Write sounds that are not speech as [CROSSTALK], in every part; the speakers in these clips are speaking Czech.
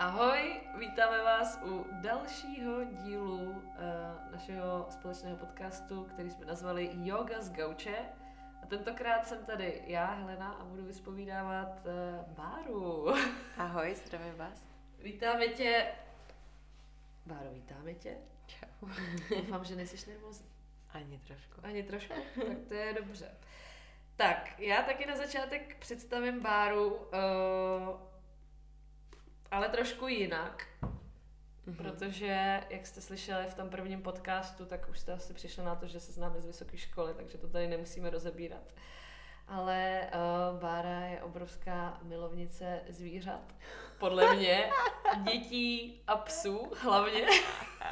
Ahoj, vítáme vás u dalšího dílu uh, našeho společného podcastu, který jsme nazvali Yoga z Gauče. A tentokrát jsem tady já, Helena, a budu vyspovídávat uh, Báru. [LAUGHS] Ahoj, zdravím vás. Vítáme tě. Báro, vítáme tě. Čau. [LAUGHS] Doufám, že nejsi nervózní. Ani trošku. Ani trošku? tak to je dobře. Tak, já taky na začátek představím Báru. Uh, ale trošku jinak. Mm-hmm. Protože, jak jste slyšeli v tom prvním podcastu, tak už jste asi přišli na to, že se známe z vysoké školy, takže to tady nemusíme rozebírat. Ale uh, Bára je obrovská milovnice zvířat. Podle mě. [LAUGHS] Dětí a psů hlavně.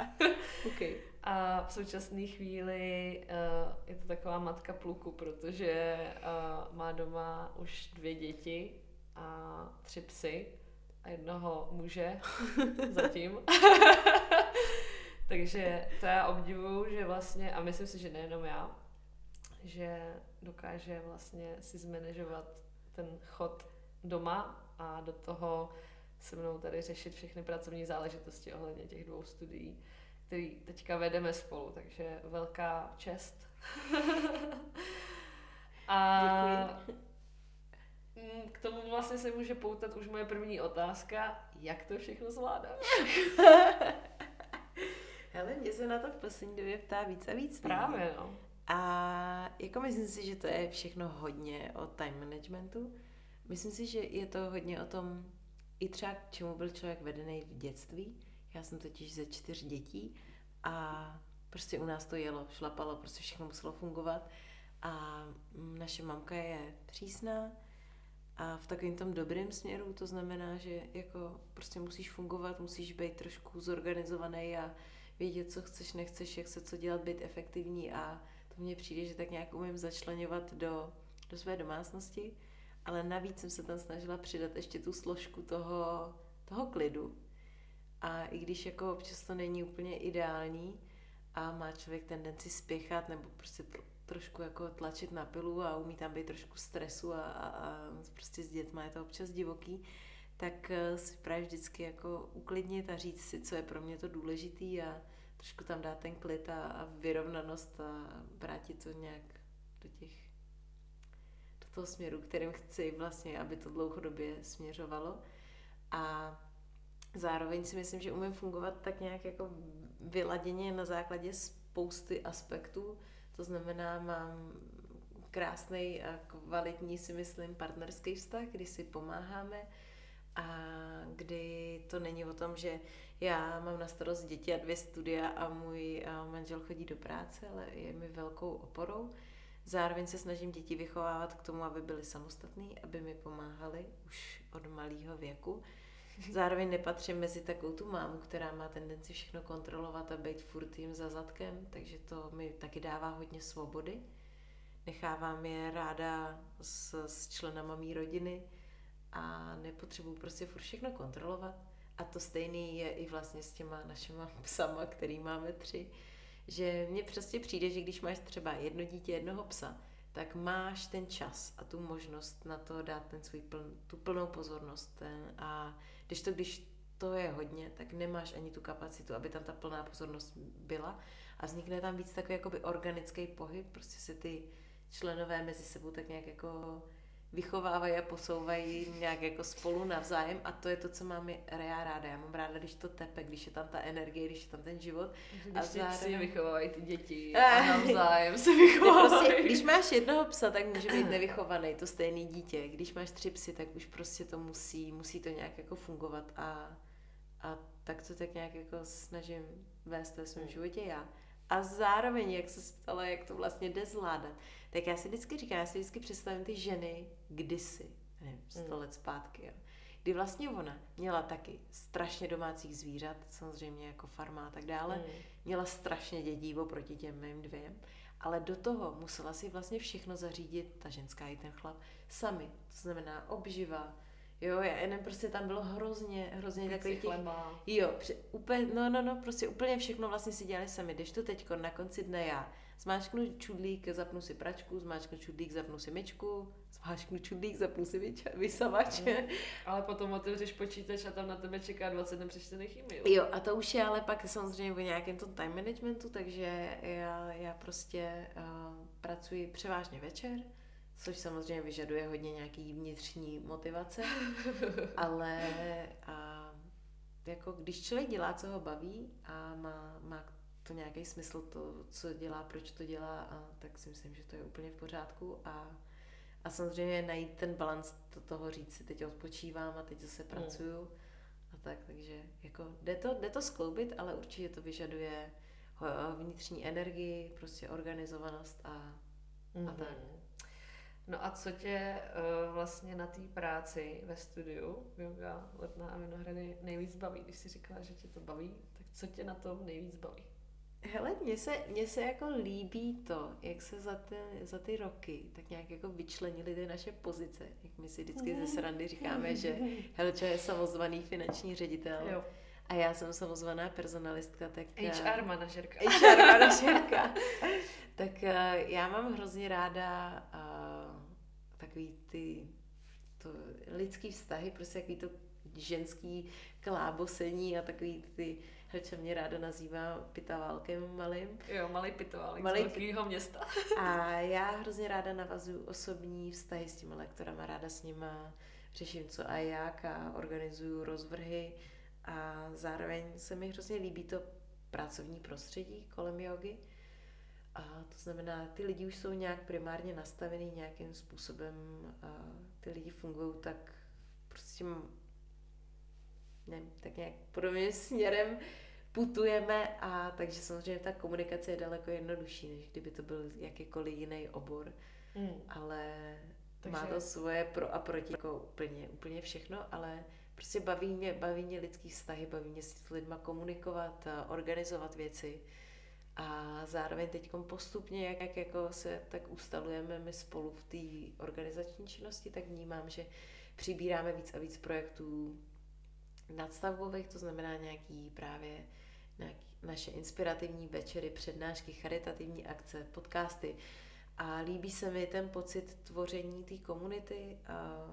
[LAUGHS] okay. A v současné chvíli uh, je to taková matka pluku, protože uh, má doma už dvě děti a tři psy a jednoho muže [LAUGHS] zatím. [LAUGHS] Takže to já obdivuju, že vlastně, a myslím si, že nejenom já, že dokáže vlastně si zmanežovat ten chod doma a do toho se mnou tady řešit všechny pracovní záležitosti ohledně těch dvou studií, který teďka vedeme spolu, takže velká čest. [LAUGHS] a Děkuji. Mm, k tomu vlastně se může poutat už moje první otázka, jak to všechno zvládáš? [LAUGHS] Hele, mě se na to v poslední době ptá víc a víc. Právě, no. A jako myslím si, že to je všechno hodně o time managementu. Myslím si, že je to hodně o tom, i třeba k čemu byl člověk vedený v dětství. Já jsem totiž ze čtyř dětí a prostě u nás to jelo, šlapalo, prostě všechno muselo fungovat. A naše mamka je přísná, a v takovém tom dobrém směru to znamená, že jako prostě musíš fungovat, musíš být trošku zorganizovaný a vědět, co chceš, nechceš, jak se co dělat, být efektivní a to mně přijde, že tak nějak umím začlenovat do, do své domácnosti, ale navíc jsem se tam snažila přidat ještě tu složku toho, toho klidu. A i když jako občas to není úplně ideální a má člověk tendenci spěchat nebo prostě trošku jako tlačit na pilu a umí tam být trošku stresu a, a, a prostě s dětma je to občas divoký, tak eh, si právě vždycky jako uklidnit a říct si, co je pro mě to důležitý a trošku tam dát ten klid a, a vyrovnanost a vrátit to nějak do těch do toho směru, kterým chci vlastně, aby to dlouhodobě směřovalo. A zároveň si myslím, že umím fungovat tak nějak jako vyladěně na základě spousty aspektů, to znamená, mám krásný a kvalitní, si myslím, partnerský vztah, kdy si pomáháme a kdy to není o tom, že já mám na starost děti a dvě studia a můj manžel chodí do práce, ale je mi velkou oporou. Zároveň se snažím děti vychovávat k tomu, aby byly samostatní, aby mi pomáhali už od malého věku. [LAUGHS] Zároveň nepatřím mezi takovou tu mámu, která má tendenci všechno kontrolovat a být furt jim za zadkem, takže to mi taky dává hodně svobody. Nechávám je ráda s, s členama mý rodiny a nepotřebuji prostě furt všechno kontrolovat. A to stejný je i vlastně s těma našima [LAUGHS] psama, který máme tři, že mně prostě přijde, že když máš třeba jedno dítě, jednoho psa, tak máš ten čas a tu možnost na to dát ten svůj pln, tu plnou pozornost. Ten, a když to, když to je hodně, tak nemáš ani tu kapacitu, aby tam ta plná pozornost byla. A vznikne tam víc takový jakoby organický pohyb, prostě se ty členové mezi sebou tak nějak jako vychovávají a posouvají nějak jako spolu navzájem a to je to, co mám já ráda. Já mám ráda, když to tepe, když je tam ta energie, když je tam ten život. Když a zároveň... si vychovávají ty děti [LAUGHS] a navzájem se vychovávají. Prostě, když máš jednoho psa, tak může být nevychovaný, to stejný dítě. Když máš tři psy, tak už prostě to musí, musí to nějak jako fungovat a, a tak to tak nějak jako snažím vést ve svém životě já. A zároveň, jak se ptala, jak to vlastně jde zvládat, tak já si vždycky říkám, já si vždycky představím ty ženy kdysi, nevím, sto hmm. let zpátky, jo, kdy vlastně ona měla taky strašně domácích zvířat, samozřejmě jako farma a tak dále, mm. měla strašně dětí oproti těm mým dvěm, ale do toho musela si vlastně všechno zařídit, ta ženská i ten chlap, sami. To znamená obživa, Jo, já jenom prostě tam bylo hrozně, hrozně takový těch... Jo, pře, úplně, no, no, no, prostě úplně všechno vlastně si dělali sami. Když to teďko na konci dne já zmáčknu čudlík, zapnu si pračku, zmáčknu čudlík, zapnu si myčku, zmáčknu čudlík, zapnu si vyč- vysavač. Mm. Ale potom otevřeš počítač a tam na tebe čeká 20 nepřečtených e-mailů. Jo, a to už je ale pak samozřejmě o nějakém tom time managementu, takže já, já prostě uh, pracuji převážně večer, což samozřejmě vyžaduje hodně nějaký vnitřní motivace, [LAUGHS] ale a, jako když člověk dělá, co ho baví a má, má to nějaký smysl, to, co dělá, proč to dělá, a, tak si myslím, že to je úplně v pořádku a a samozřejmě najít ten balans to, toho říct si, teď odpočívám a teď zase pracuju mm. a tak, takže jako jde to, jde to skloubit, ale určitě to vyžaduje vnitřní energii, prostě organizovanost a, mm-hmm. a tak. No a co tě uh, vlastně na té práci ve studiu Yoga, Letná a Vinohrady nejvíc baví? Když jsi říkala, že tě to baví, tak co tě na tom nejvíc baví? Hele, mně se, mně se jako líbí to, jak se za ty, za ty roky tak nějak jako vyčlenili ty naše pozice. Jak my si vždycky ze srandy říkáme, že Helča je samozvaný finanční ředitel. Jo. A já jsem samozvaná personalistka, tak... HR manažerka. HR manažerka. [LAUGHS] tak uh, já mám hrozně ráda takový ty to lidský vztahy, prostě takový to ženský klábosení a takový ty Helča mě ráda nazývá pitaválkem malým. Jo, malý pitoválek malý z velkého města. a já hrozně ráda navazuju osobní vztahy s těma lektorama, ráda s nima řeším co a jak a organizuju rozvrhy a zároveň se mi hrozně líbí to pracovní prostředí kolem jogy. A to znamená, ty lidi už jsou nějak primárně nastavený nějakým způsobem a ty lidi fungují tak prostě nevím, tak nějak podobným [LAUGHS] směrem putujeme a takže samozřejmě ta komunikace je daleko jednodušší, než kdyby to byl jakýkoliv jiný obor. Mm. Ale takže... má to svoje pro a proti jako úplně, úplně všechno, ale prostě baví mě, baví mě lidský vztahy, baví mě s lidma komunikovat, organizovat věci. A zároveň teď postupně, jak, jak jako se tak ustalujeme my spolu v té organizační činnosti, tak vnímám, že přibíráme víc a víc projektů nadstavbových, to znamená nějaký právě nějaký naše inspirativní večery, přednášky, charitativní akce, podcasty. A líbí se mi ten pocit tvoření té komunity a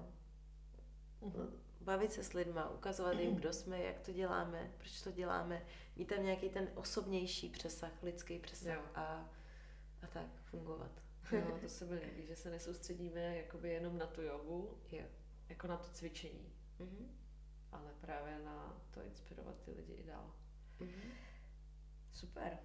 uh-huh. Bavit se s lidma, ukazovat jim, kdo jsme, jak to děláme, proč to děláme, mít tam nějaký ten osobnější přesah, lidský přesah a, a tak fungovat. Jo, [LAUGHS] to se mi líbí, že se nesoustředíme jakoby jenom na tu jogu, jo. jako na to cvičení. Uh-huh ale právě na to inspirovat ty lidi i dál. Mm-hmm. Super.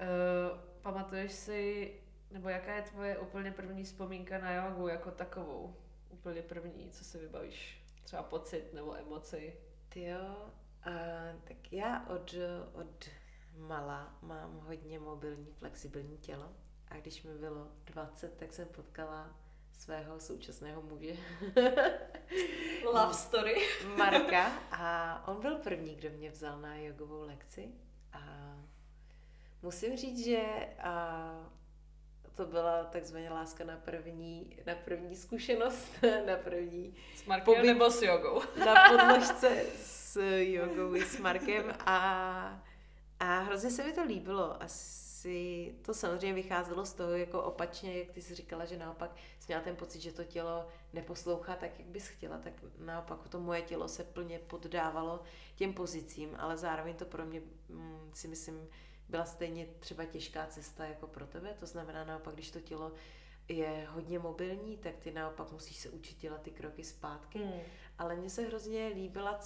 Uh, pamatuješ si, nebo jaká je tvoje úplně první vzpomínka na jogu jako takovou? Úplně první, co si vybavíš? Třeba pocit nebo emoci? Ty jo, uh, tak já od, od mala mám hodně mobilní, flexibilní tělo. A když mi bylo 20, tak jsem potkala svého současného muže. [LAUGHS] Love story. [LAUGHS] Marka. A on byl první, kdo mě vzal na jogovou lekci. A musím říct, že a to byla takzvaně láska na první, na první zkušenost, [LAUGHS] na první... S Markem pobyt, nebo s jogou? [LAUGHS] Na podložce s jogou i s Markem a, a hrozně se mi to líbilo. Asi si to samozřejmě vycházelo z toho jako opačně, jak ty jsi říkala, že naopak jsi měla ten pocit, že to tělo neposlouchá tak, jak bys chtěla, tak naopak to moje tělo se plně poddávalo těm pozicím, ale zároveň to pro mě mm, si myslím byla stejně třeba těžká cesta jako pro tebe, to znamená naopak, když to tělo je hodně mobilní, tak ty naopak musíš se učit dělat ty kroky zpátky. Hmm. Ale mně se hrozně líbila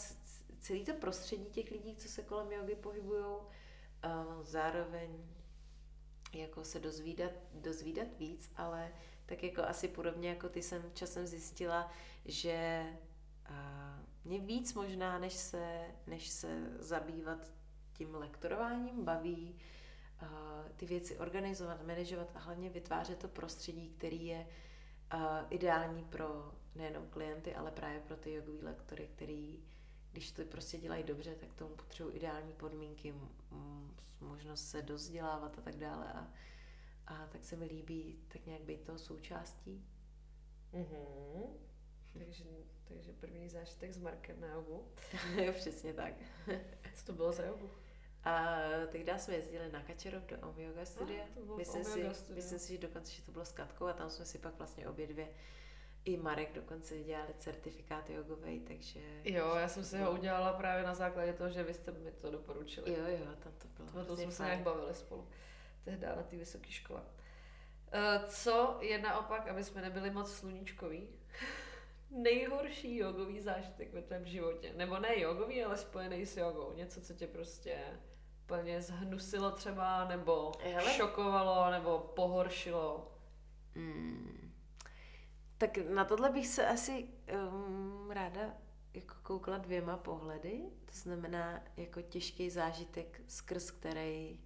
celý to prostředí těch lidí, co se kolem jogy pohybují. Zároveň jako se dozvídat, dozvídat víc, ale tak jako asi podobně jako ty jsem časem zjistila, že mě víc možná, než se, než se zabývat tím lektorováním, baví a, ty věci organizovat, manažovat a hlavně vytvářet to prostředí, který je a, ideální pro nejenom klienty, ale právě pro ty jogové lektory, který když to prostě dělají dobře, tak tomu potřebují ideální podmínky, možnost se dozdělávat a tak dále. A, a tak se mi líbí tak nějak být toho součástí. Mm-hmm. Takže, takže první zážitek s Markem na jogu. [LAUGHS] jo, přesně tak. Co to bylo za jogu? A tehdy jsme jezdili na Kačerov do Om Yoga studia. v myslím, si, studio. myslím si, že dokonce, že to bylo s Katkou a tam jsme si pak vlastně obě dvě i Marek dokonce dělali certifikát jogovej, takže... Jo, já jsem si ho udělala právě na základě toho, že vy jste mi to doporučili. Jo, jo, tam to bylo. To, jsme se nějak bavili spolu. Tehdy na té vysoké škole. Eh, Co je naopak, aby jsme nebyli moc sluníčkoví, [LAUGHS] nejhorší jogový zážitek ve tvém životě? Nebo ne jogový, ale spojený s jogou. Něco, co tě prostě úplně zhnusilo třeba, nebo Hele. šokovalo, nebo pohoršilo. Mm. Tak na tohle bych se asi um, ráda jako koukla dvěma pohledy. To znamená jako těžký zážitek, skrz který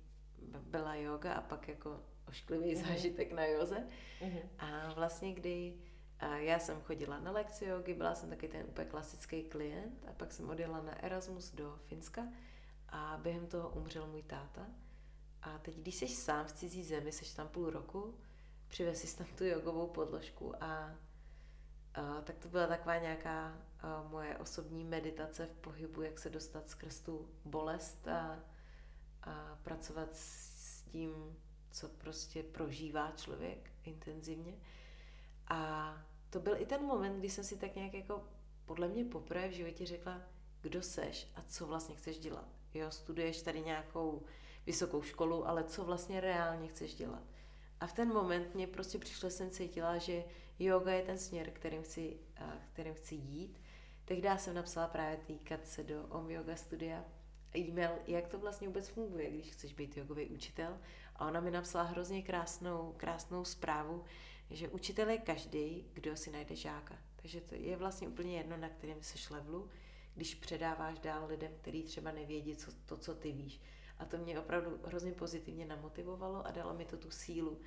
byla yoga a pak jako ošklivý Mhm. zážitek na joze. Mhm. A vlastně, kdy a já jsem chodila na lekci jogy, byla jsem taky ten úplně klasický klient a pak jsem odjela na Erasmus do Finska a během toho umřel můj táta. A teď, když jsi sám v cizí zemi, jsi tam půl roku, přivez si tam tu jogovou podložku a, a tak to byla taková nějaká a, moje osobní meditace v pohybu, jak se dostat skrz tu bolest a, a pracovat s tím, co prostě prožívá člověk intenzivně. A to byl i ten moment, kdy jsem si tak nějak jako podle mě poprvé v životě řekla, kdo seš a co vlastně chceš dělat. Jo, studuješ tady nějakou vysokou školu, ale co vlastně reálně chceš dělat. A v ten moment mě prostě přišlo, jsem cítila, že yoga je ten směr, kterým chci, kterým chci jít. Tehdy jsem napsala právě týkat se do Om Yoga Studia e-mail, jak to vlastně vůbec funguje, když chceš být jogový učitel. A ona mi napsala hrozně krásnou, krásnou zprávu, že učitel je každý, kdo si najde žáka. Takže to je vlastně úplně jedno, na kterém seš levelu, když předáváš dál lidem, který třeba nevědí co, to, co ty víš. A to mě opravdu hrozně pozitivně namotivovalo a dalo mi to tu sílu.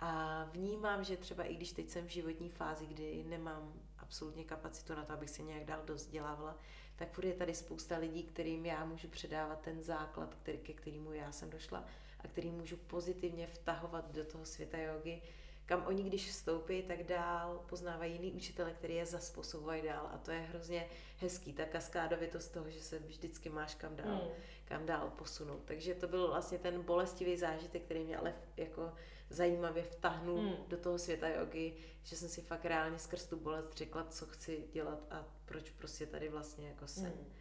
A vnímám, že třeba i když teď jsem v životní fázi, kdy nemám absolutně kapacitu na to, abych se nějak dál dozdělávala, tak furt je tady spousta lidí, kterým já můžu předávat ten základ, který, ke kterému já jsem došla a který můžu pozitivně vtahovat do toho světa jogy, kam oni, když vstoupí, tak dál poznávají jiný učitele, který je zas posouvají dál a to je hrozně hezký, ta kaskádovitost toho, že se vždycky máš kam dál, Hmm. kam dál posunout. Takže to byl vlastně ten bolestivý zážitek, který mě ale jako zajímavě vtahnul Hmm. do toho světa jogy, že jsem si fakt reálně skrz tu bolest řekla, co chci dělat a proč prostě tady vlastně jako jsem. Hmm.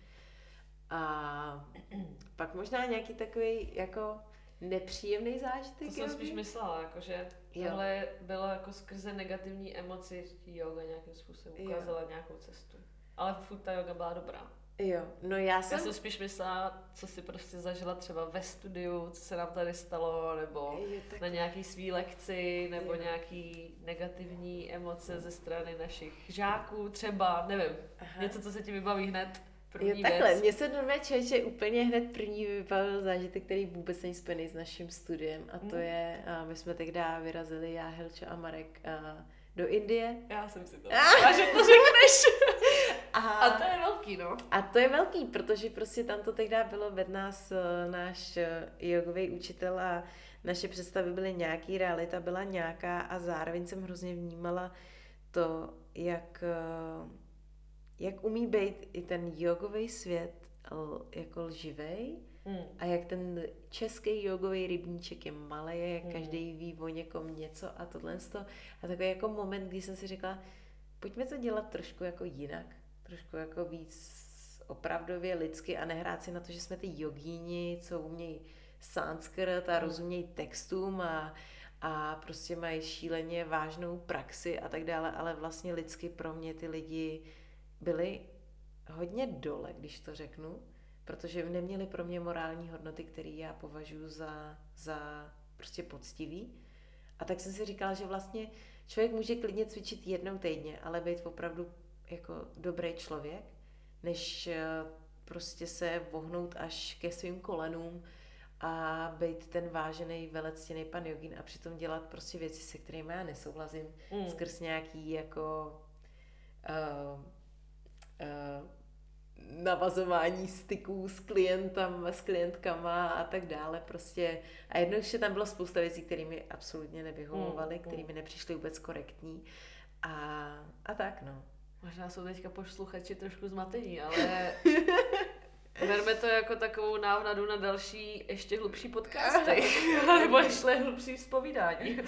A pak možná nějaký takový jako nepříjemný zážitek. To jsem spíš myslela, jako, že Jo. tohle bylo jako skrze negativní emoci yoga nějakým způsobem Jo. ukázala nějakou cestu. Ale furt ta yoga byla dobrá. Jo, no já Já jsem... jsem spíš myslela, co si prostě zažila třeba ve studiu, co se nám tady stalo, nebo Jo, tak... na nějaký svý lekci, nebo Jo. nějaký negativní emoce ze strany našich žáků, třeba, nevím, Aha. něco, co se ti vybaví hned, první Jo, takhle, věc. mně se normálně člověče úplně hned první vybavil zážitek, který vůbec není spojený s naším studiem a to Mm. je, a my jsme tehdy vyrazili, já, Helča a Marek a do Indie. Já jsem si to a že to řekneš. A, A to je velký, no. a to je velký, protože prostě tam to tehdy bylo ved nás eh, náš eh, jogový učitel a naše představy byly nějaký, realita byla nějaká a zároveň jsem hrozně vnímala to, jak, eh, jak umí být i ten jogový svět jako lživej Hmm. a jak ten český jogový rybníček je malý, jak Hmm. každý ví o někom něco a tohle to. A takový jako moment, kdy jsem si řekla, pojďme to dělat trošku jako jinak, trošku jako víc opravdově lidsky a nehrát si na to, že jsme ty jogíni, co umějí sanskrt a Hmm. rozumějí textům a, a prostě mají šíleně vážnou praxi a tak dále, ale vlastně lidsky pro mě ty lidi byli hodně dole, když to řeknu, protože neměli pro mě morální hodnoty, které já považuji za, za prostě poctivý. A tak jsem si říkala, že vlastně člověk může klidně cvičit jednou týdně, ale být opravdu jako dobrý člověk, než eh, prostě se vohnout až ke svým kolenům a být ten vážený velectěný pan jogín a přitom dělat prostě věci, se kterými já nesouhlasím, Hmm. skrz nějaký jako uh, navazování styků s klientem, s klientkama a tak dále prostě. A jednoduše tam bylo spousta věcí, které mi absolutně nevyhovovaly, Mm, které mm. mi nepřišly vůbec korektní. A, a tak no. Možná jsou teďka posluchači trošku zmatení, ale [LAUGHS] Berme to jako takovou návnadu na další, ještě hlubší podcasty. [LAUGHS] Nebo ještě hlubší vzpovídání.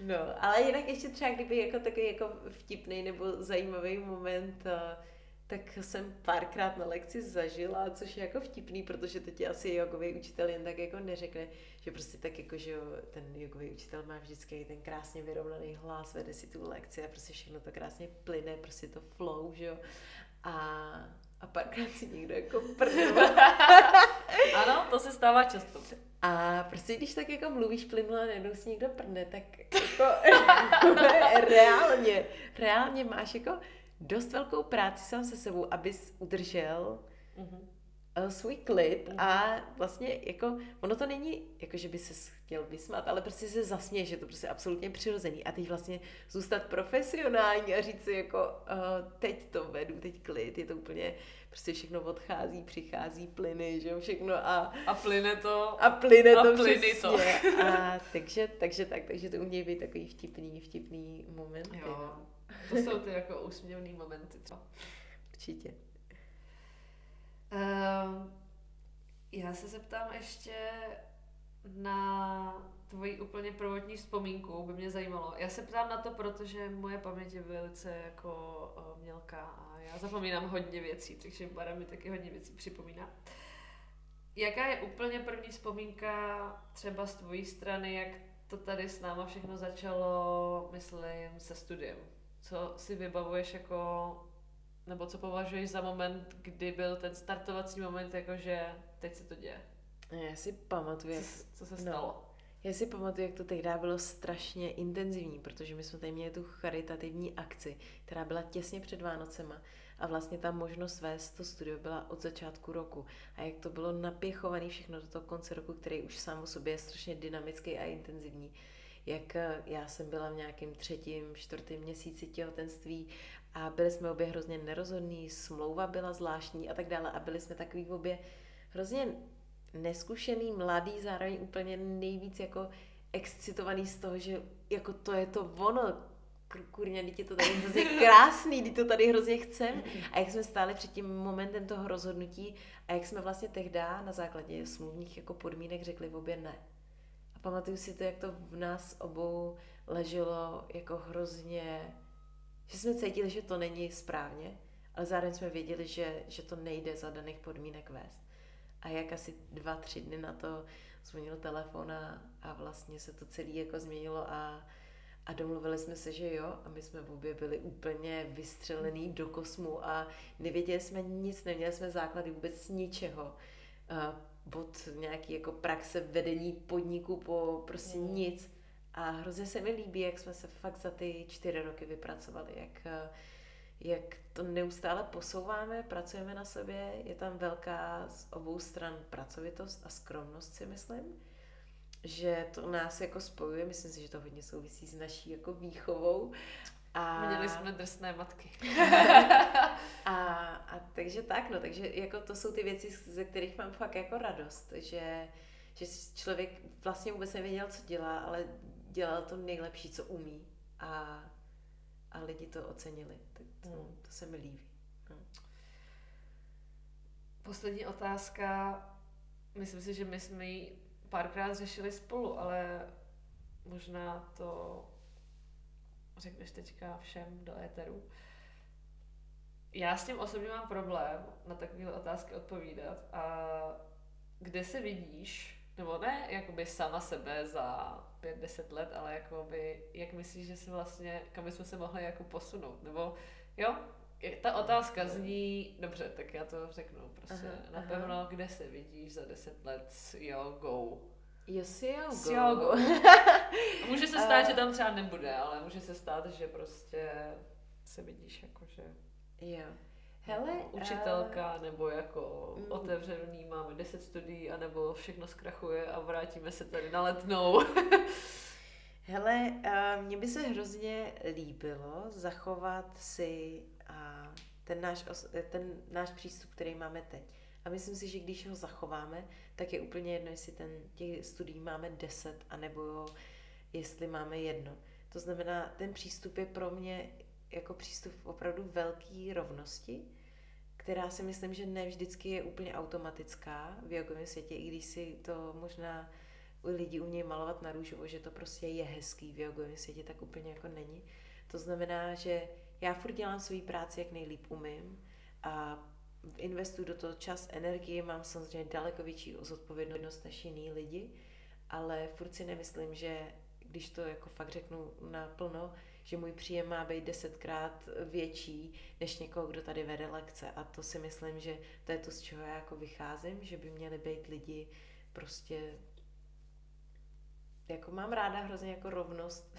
No, ale jinak ještě třeba, kdyby jako takový jako vtipný nebo zajímavý moment, uh, tak jsem párkrát na lekci zažila, což je jako vtipný, protože to ti asi jogový učitel jen tak jako neřekne, že prostě tak jako, že jo, ten jogový učitel má vždycky ten krásně vyrovnaný hlas, vede si tu lekci a prostě všechno to krásně plyne, prostě to flow, že jo. A, a párkrát si někdo jako prdel. [LAUGHS] ano, to se stává často. A prostě když tak jako mluvíš plynule a najednou si někdo prdne, tak jako [LAUGHS] [LAUGHS] reálně, reálně máš jako dost velkou práci sám se sebou, abys udržel mm-hmm. svůj klid mm-hmm. a vlastně jako, ono to není jako, že by se chtěl vysmat, ale prostě se zasměje, že to prostě absolutně přirozený a teď vlastně zůstat profesionální a říct si jako uh, teď to vedu, teď klid, je to úplně prostě všechno odchází, přichází, plyny, že jo, všechno a... A plyne to. A plyne a to plyny to. [LAUGHS] A takže, takže tak, takže to umějí být takový vtipný, vtipný moment. Jo. No. To jsou ty jako úsměvný momenty, co? Určitě. Um, já se zeptám ještě na tvoji úplně prvotní vzpomínku, by mě zajímalo. Já se ptám na to, protože moje paměť je velice jako uh, mělká a já zapomínám hodně věcí, takže Bara mi taky hodně věcí připomíná. Jaká je úplně první vzpomínka třeba z tvojí strany, jak to tady s náma všechno začalo, myslím, se studiem? Co si vybavuješ jako, nebo co považuješ za moment, kdy byl ten startovací moment, jakože teď se to děje? Já si pamatuju, jak... Co, co se stalo? No, já si pamatuju, jak to tehdy bylo strašně intenzivní, protože my jsme tady měli tu charitativní akci, která byla těsně před Vánocema a vlastně ta možnost vést to studio byla od začátku roku. A jak to bylo napěchované všechno do toho konce roku, který už sám o sobě je strašně dynamický a intenzivní, jak eh, já jsem byla v nějakém třetím, čtvrtém měsíci těhotenství a byli jsme obě hrozně nerozhodní, smlouva byla zvláštní a tak dále a byli jsme takový obě hrozně neskušený, mladý, zároveň úplně nejvíc jako excitovaný z toho, že jako to je to ono, teď je to tady hrozně [LAUGHS] krásný, teď to tady hrozně chcem. A jak jsme stáli před tím momentem toho rozhodnutí a jak jsme vlastně tehdy na základě smluvních jako podmínek řekli obě ne pamatuju si to, jak to v nás obou leželo jako hrozně, že jsme cítili, že to není správně, ale zároveň jsme věděli, že, že to nejde za daných podmínek vést. A jak asi dva, tři dny na to zvonil telefon a, a vlastně se to celé jako změnilo a, a domluvili jsme se, že jo, a my jsme v obě byli úplně vystřelený do kosmu a nevěděli jsme nic, neměli jsme základy vůbec ničeho od nějaký jako praxe vedení podniku po prostě mm. nic. A hrozně se mi líbí, jak jsme se fakt za ty čtyři roky vypracovali, jak, jak to neustále posouváme, pracujeme na sobě, je tam velká z obou stran pracovitost a skromnost si myslím, že to nás jako spojuje, myslím si, že to hodně souvisí s naší jako výchovou a... Měli jsme drsné matky. [LAUGHS] a, a takže tak, no, takže jako to jsou ty věci, ze kterých mám fakt jako radost, že, že člověk vlastně vůbec nevěděl, co dělá, ale dělal to nejlepší, co umí a, a lidi to ocenili. Tak to, hmm. to se mi líbí. Hmm. Poslední otázka. Myslím si, že my jsme ji párkrát řešili spolu, ale možná to řekneš teďka všem do éteru. Já s tím osobně mám problém na takové otázky odpovídat a kde se vidíš, nebo ne jakoby sama sebe za pět, deset let, ale jakoby, jak myslíš, že si vlastně, kam jsme se mohli jako posunout, nebo jo, ta otázka zní, dobře, tak já to řeknu, prostě aha, napevno, aha. kde se vidíš za deset let s jogou? Jo, s jogou. S jogou. [LAUGHS] může se stát, že tam třeba nebude, ale může se stát, že prostě se vidíš jako, že... Jo. Hele, učitelka, uh, nebo jako mm. otevřený, máme 10 studií, anebo všechno zkrachuje a vrátíme se tady na letnou. [LAUGHS] Hele, uh, mně by se hrozně líbilo zachovat si uh, ten, náš, ten náš přístup, který máme teď. A myslím si, že když ho zachováme, tak je úplně jedno, jestli ten, těch studií máme deset, anebo jestli máme jedno. To znamená, ten přístup je pro mě jako přístup opravdu velké rovnosti, která si myslím, že ne vždycky je úplně automatická v jogovém světě, i když si to možná lidi umějí malovat na růžovo, že to prostě je hezký v jogovém světě, tak úplně jako není. To znamená, že já furt dělám svou práci, jak nejlíp umím a investuju do toho čas, energii, mám samozřejmě daleko větší zodpovědnost než jiný lidi, ale furt si nemyslím, že když to jako fakt řeknu naplno, že můj příjem má být desetkrát větší než někoho, kdo tady vede lekce. A to si myslím, že to je to, z čeho já jako vycházím, že by měli být lidi prostě jako mám ráda hrozně jako rovnost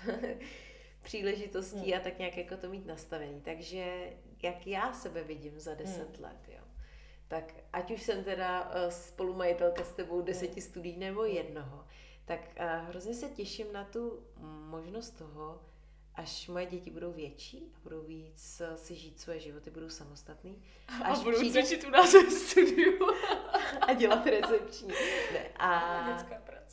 [LAUGHS] příležitostí hmm. a tak nějak jako to mít nastavený. Takže jak já sebe vidím za deset hmm. let, jo. Tak ať už jsem teda uh, spolumajitelka s tebou deseti hmm. studií nebo hmm. jednoho, tak uh, hrozně se těším na tu možnost toho, až moje děti budou větší a budou víc eh, si žít svoje životy, budou samostatný. Až a budou přijde... cvičit u nás v studiu. [LAUGHS] a dělat recepční. Ne, a,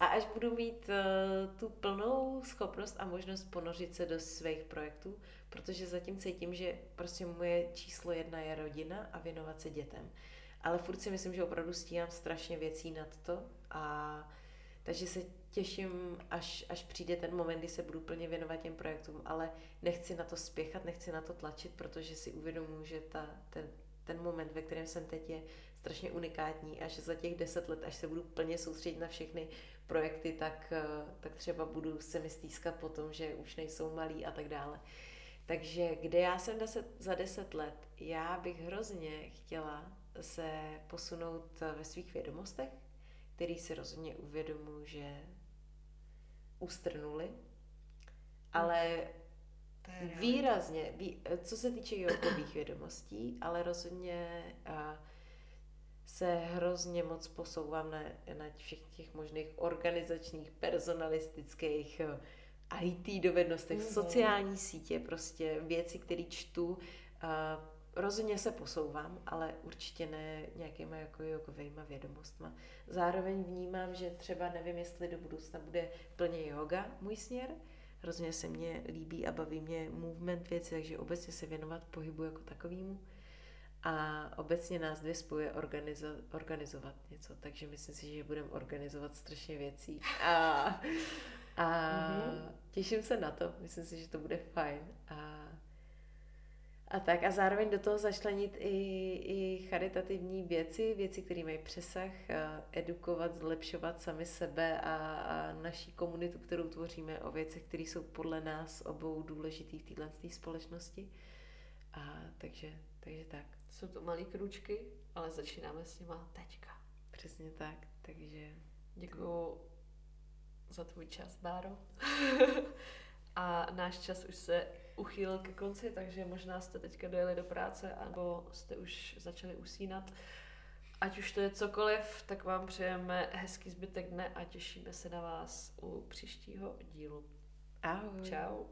a až budu mít uh, tu plnou schopnost a možnost ponořit se do svých projektů, protože zatím cítím, že prostě moje číslo jedna je rodina a věnovat se dětem. Ale furt si myslím, že opravdu stíhám strašně věcí nad to a takže se těším, až, až přijde ten moment, kdy se budu plně věnovat těm projektům, ale nechci na to spěchat, nechci na to tlačit, protože si uvědomuji, že ta, ten, ten moment, ve kterém jsem teď, je strašně unikátní a že za těch deset let, až se budu plně soustředit na všechny projekty, tak, eh, tak třeba budu se mi stýskat po tom, že už nejsou malí a tak dále. Takže kde já jsem deset, za deset let, já bych hrozně chtěla se posunout ve svých vědomostech, který si rozhodně uvědomuji, že ustrnuli, ale výrazně, vý, co se týče jogových [CLEARS THROAT] vědomostí, ale rozhodně a, se hrozně moc posouvám na, na všech těch možných organizačních, personalistických, IT dovednostech, mm-hmm. sociální sítě, prostě věci, které čtu, a, rozhodně se posouvám, ale určitě ne nějakýma jako jogovejma vědomostma. Zároveň vnímám, že třeba nevím, jestli do budoucna bude plně yoga můj směr. Hrozně se mně líbí a baví mě movement věci, takže obecně se věnovat pohybu jako takovýmu. A obecně nás dvě spojuje organizo- organizovat něco, takže myslím si, že budeme organizovat strašně věcí. A, a mm-hmm. těším se na to, myslím si, že to bude fajn. A a tak a zároveň do toho začlenit i, i charitativní věci, věci, které mají přesah, edukovat, zlepšovat sami sebe a, a naší komunitu, kterou tvoříme o věcech, které jsou podle nás obou důležitý v této společnosti. A takže, takže tak. Jsou to malé kručky, ale začínáme s nima teďka. Přesně tak, takže... Děkuju za tvůj čas, Báro. [LAUGHS] a náš čas už se uchýlil ke konci, takže možná jste teďka dojeli do práce, nebo jste už začali usínat. Ať už to je cokoliv, tak vám přejeme hezký zbytek dne a těšíme se na vás u příštího dílu. Ahoj. Ciao.